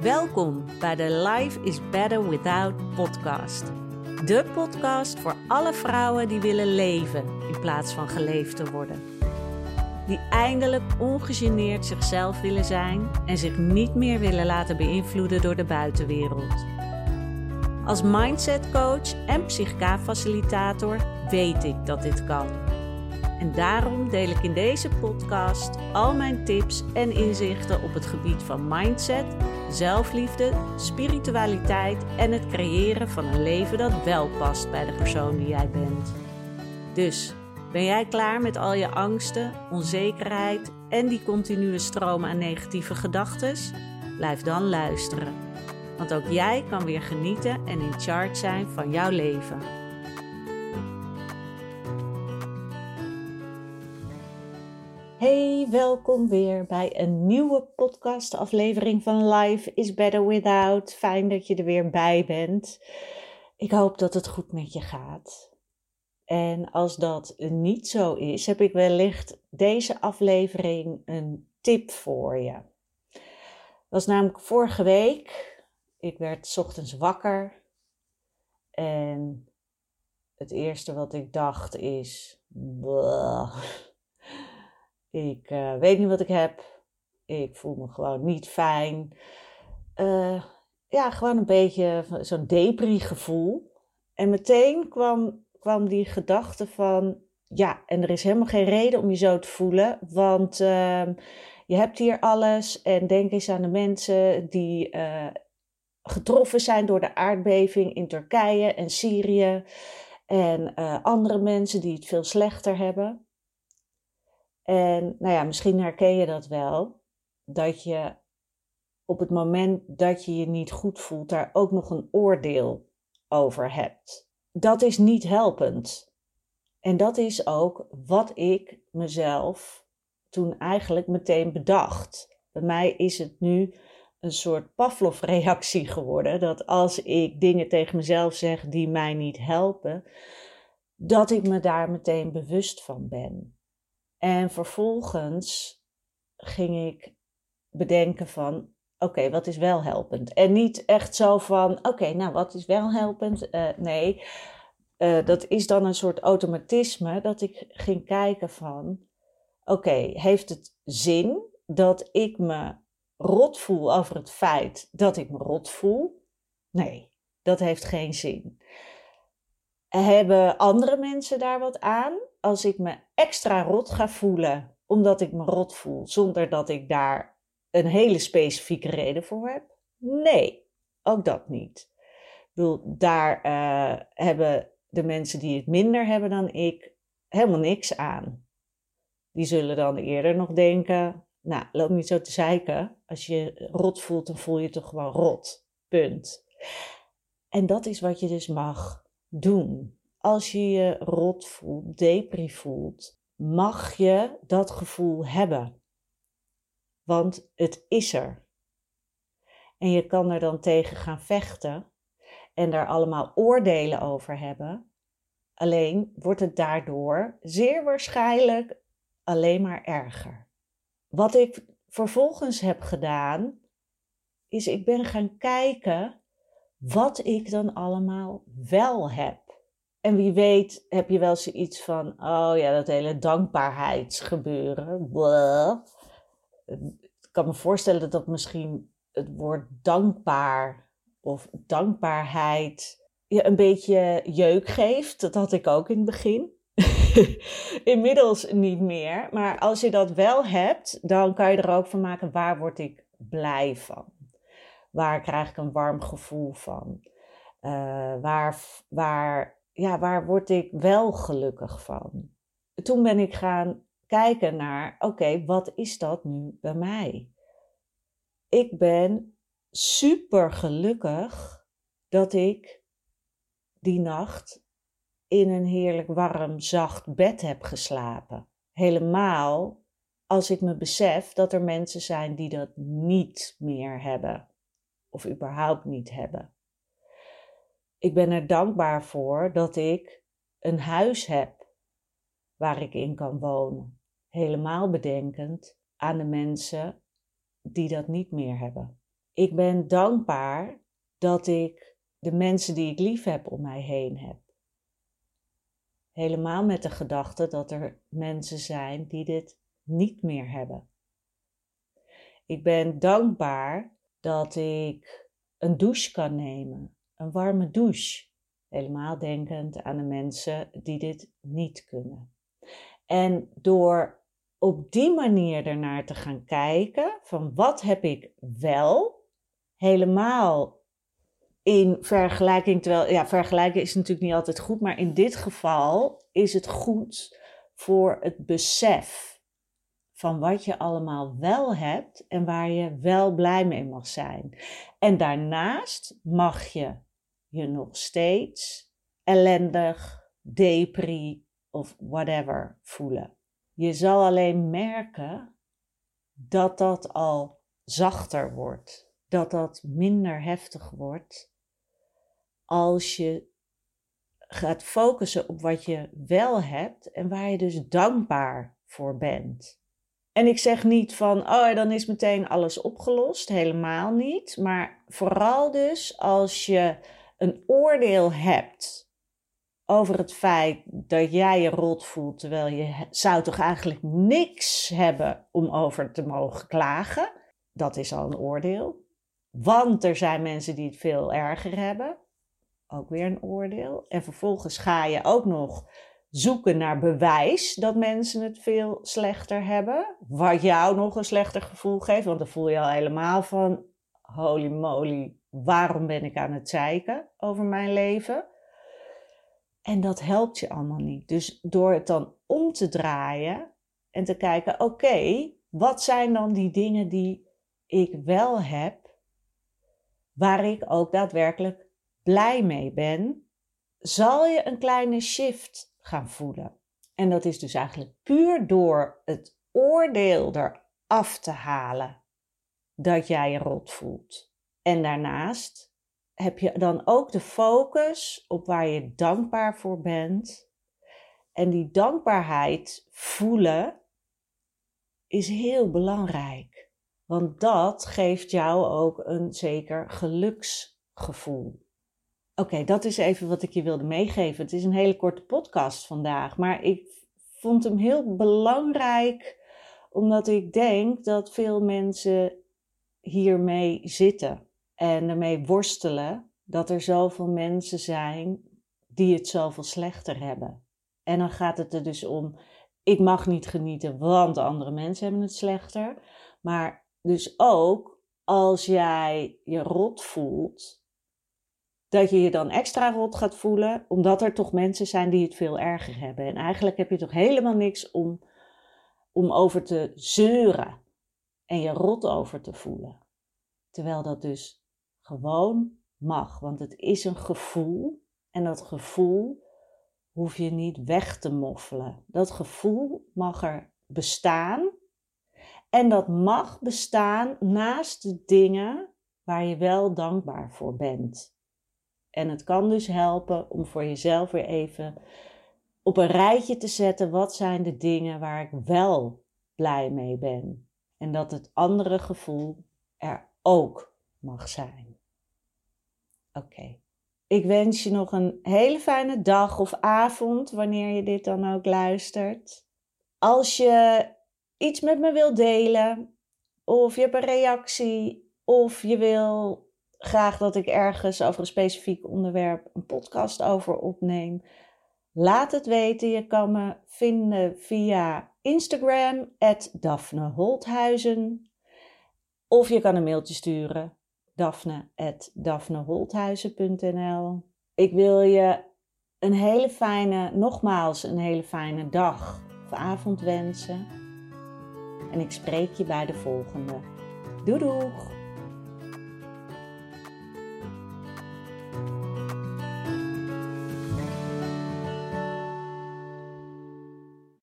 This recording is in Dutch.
Welkom bij de Life is Better Without podcast. De podcast voor alle vrouwen die willen leven in plaats van geleefd te worden. Die eindelijk ongegeneerd zichzelf willen zijn en zich niet meer willen laten beïnvloeden door de buitenwereld. Als mindset coach en psychica-facilitator weet ik dat dit kan. En daarom deel ik in deze podcast al mijn tips en inzichten op het gebied van mindset, zelfliefde, spiritualiteit en het creëren van een leven dat wel past bij de persoon die jij bent. Dus ben jij klaar met al je angsten, onzekerheid en die continue stroom aan negatieve gedachten? Blijf dan luisteren. Want ook jij kan weer genieten en in charge zijn van jouw leven. Hey, welkom weer bij een nieuwe podcastaflevering van Life is Better Without. Fijn dat je er weer bij bent. Ik hoop dat het goed met je gaat. En als dat niet zo is, heb ik wellicht deze aflevering een tip voor je. Dat was namelijk vorige week. Ik werd ochtends wakker en het eerste wat ik dacht is. Ik uh, weet niet wat ik heb. Ik voel me gewoon niet fijn. Uh, ja, gewoon een beetje zo'n depri gevoel. En meteen kwam, kwam die gedachte van, ja, en er is helemaal geen reden om je zo te voelen, want uh, je hebt hier alles en denk eens aan de mensen die uh, getroffen zijn door de aardbeving in Turkije en Syrië en andere mensen die het veel slechter hebben. En nou ja, misschien herken je dat wel, dat je op het moment dat je je niet goed voelt, daar ook nog een oordeel over hebt. Dat is niet helpend. En dat is ook wat ik mezelf toen eigenlijk meteen bedacht. Bij mij is het nu een soort Pavlov-reactie geworden. Dat als ik dingen tegen mezelf zeg die mij niet helpen, dat ik me daar meteen bewust van ben. En vervolgens ging ik bedenken van, oké, wat is wel helpend? En niet echt zo van, oké, nou, wat is wel helpend? Uh, nee, uh, dat is dan een soort automatisme dat ik ging kijken van, oké, heeft het zin dat ik me rot voel over het feit dat ik me rot voel? Nee, dat heeft geen zin. Hebben andere mensen daar wat aan? Als ik me extra rot ga voelen omdat ik me rot voel, zonder dat ik daar een hele specifieke reden voor heb? Nee, ook dat niet. Ik daar uh, hebben de mensen die het minder hebben dan ik helemaal niks aan. Die zullen dan eerder nog denken: Nou, loop niet zo te zeiken. Als je rot voelt, dan voel je toch gewoon rot. Punt. En dat is wat je dus mag doen. Als je je rot voelt, depri voelt, mag je dat gevoel hebben. Want het is er. En je kan er dan tegen gaan vechten en daar allemaal oordelen over hebben. Alleen wordt het daardoor zeer waarschijnlijk alleen maar erger. Wat ik vervolgens heb gedaan, is ik ben gaan kijken wat ik dan allemaal wel heb. En wie weet heb je wel zoiets van, oh ja, dat hele dankbaarheidsgebeuren. Ik kan me voorstellen dat dat misschien het woord dankbaar of dankbaarheid je een beetje jeuk geeft. Dat had ik ook in het begin. Inmiddels niet meer. Maar als je dat wel hebt, dan kan je er ook van maken, waar word ik blij van? Waar krijg ik een warm gevoel van? Uh, waar, waar ja, waar word ik wel gelukkig van? Toen ben ik gaan kijken naar, oké, wat is dat nu bij mij? Ik ben super gelukkig dat ik die nacht in een heerlijk warm, zacht bed heb geslapen. Helemaal als ik me besef dat er mensen zijn die dat niet meer hebben. Of überhaupt niet hebben. Ik ben er dankbaar voor dat ik een huis heb waar ik in kan wonen. Helemaal bedenkend aan de mensen die dat niet meer hebben. Ik ben dankbaar dat ik de mensen die ik lief heb om mij heen heb. Helemaal met de gedachte dat er mensen zijn die dit niet meer hebben. Ik ben dankbaar dat ik een douche kan nemen, een warme douche. Helemaal denkend aan de mensen die dit niet kunnen. En door op die manier ernaar te gaan kijken, van wat heb ik wel, helemaal in vergelijking, terwijl ja, vergelijken is natuurlijk niet altijd goed, maar in dit geval is het goed voor het besef van wat je allemaal wel hebt en waar je wel blij mee mag zijn. En daarnaast mag je je nog steeds ellendig, depri of whatever voelen. Je zal alleen merken dat dat al zachter wordt, dat dat minder heftig wordt als je gaat focussen op wat je wel hebt en waar je dus dankbaar voor bent. En ik zeg niet van, oh, dan is meteen alles opgelost. Helemaal niet. Maar vooral dus als je een oordeel hebt over het feit dat jij je rot voelt, terwijl je zou toch eigenlijk niks hebben om over te mogen klagen. Dat is al een oordeel. Want er zijn mensen die het veel erger hebben. Ook weer een oordeel. En vervolgens ga je ook nog zoeken naar bewijs dat mensen het veel slechter hebben. Wat jou nog een slechter gevoel geeft. Want dan voel je al helemaal van: holy moly, waarom ben ik aan het zeiken over mijn leven? En dat helpt je allemaal niet. Dus door het dan om te draaien en te kijken: oké, wat zijn dan die dingen die ik wel heb, waar ik ook daadwerkelijk blij mee ben, zal je een kleine shift gaan voelen. En dat is dus eigenlijk puur door het oordeel eraf te halen dat jij je rot voelt. En daarnaast heb je dan ook de focus op waar je dankbaar voor bent. En die dankbaarheid voelen is heel belangrijk. Want dat geeft jou ook een zeker geluksgevoel. Oké, dat is even wat ik je wilde meegeven. Het is een hele korte podcast vandaag, maar ik vond hem heel belangrijk omdat ik denk dat veel mensen hiermee zitten en ermee worstelen dat er zoveel mensen zijn die het zoveel slechter hebben. En dan gaat het er dus om, ik mag niet genieten, want andere mensen hebben het slechter. Maar dus ook als jij je rot voelt, dat je je dan extra rot gaat voelen, omdat er toch mensen zijn die het veel erger hebben. En eigenlijk heb je toch helemaal niks om, om over te zeuren en je rot over te voelen. Terwijl dat dus gewoon mag, want het is een gevoel en dat gevoel hoef je niet weg te moffelen. Dat gevoel mag er bestaan en dat mag bestaan naast de dingen waar je wel dankbaar voor bent. En het kan dus helpen om voor jezelf weer even op een rijtje te zetten. Wat zijn de dingen waar ik wel blij mee ben? En dat het andere gevoel er ook mag zijn. Oké. Ik wens je nog een hele fijne dag of avond, wanneer je dit dan ook luistert. Als je iets met me wilt delen, of je hebt een reactie, of je wil graag dat ik ergens over een specifiek onderwerp een podcast over opneem. Laat het weten. Je kan me vinden via Instagram, Daphne Holthuizen. Of je kan een mailtje sturen, daphne.daphneholthuizen.nl. Ik wil je een hele fijne, nogmaals een hele fijne dag of avond wensen. En ik spreek je bij de volgende. Doei doeg!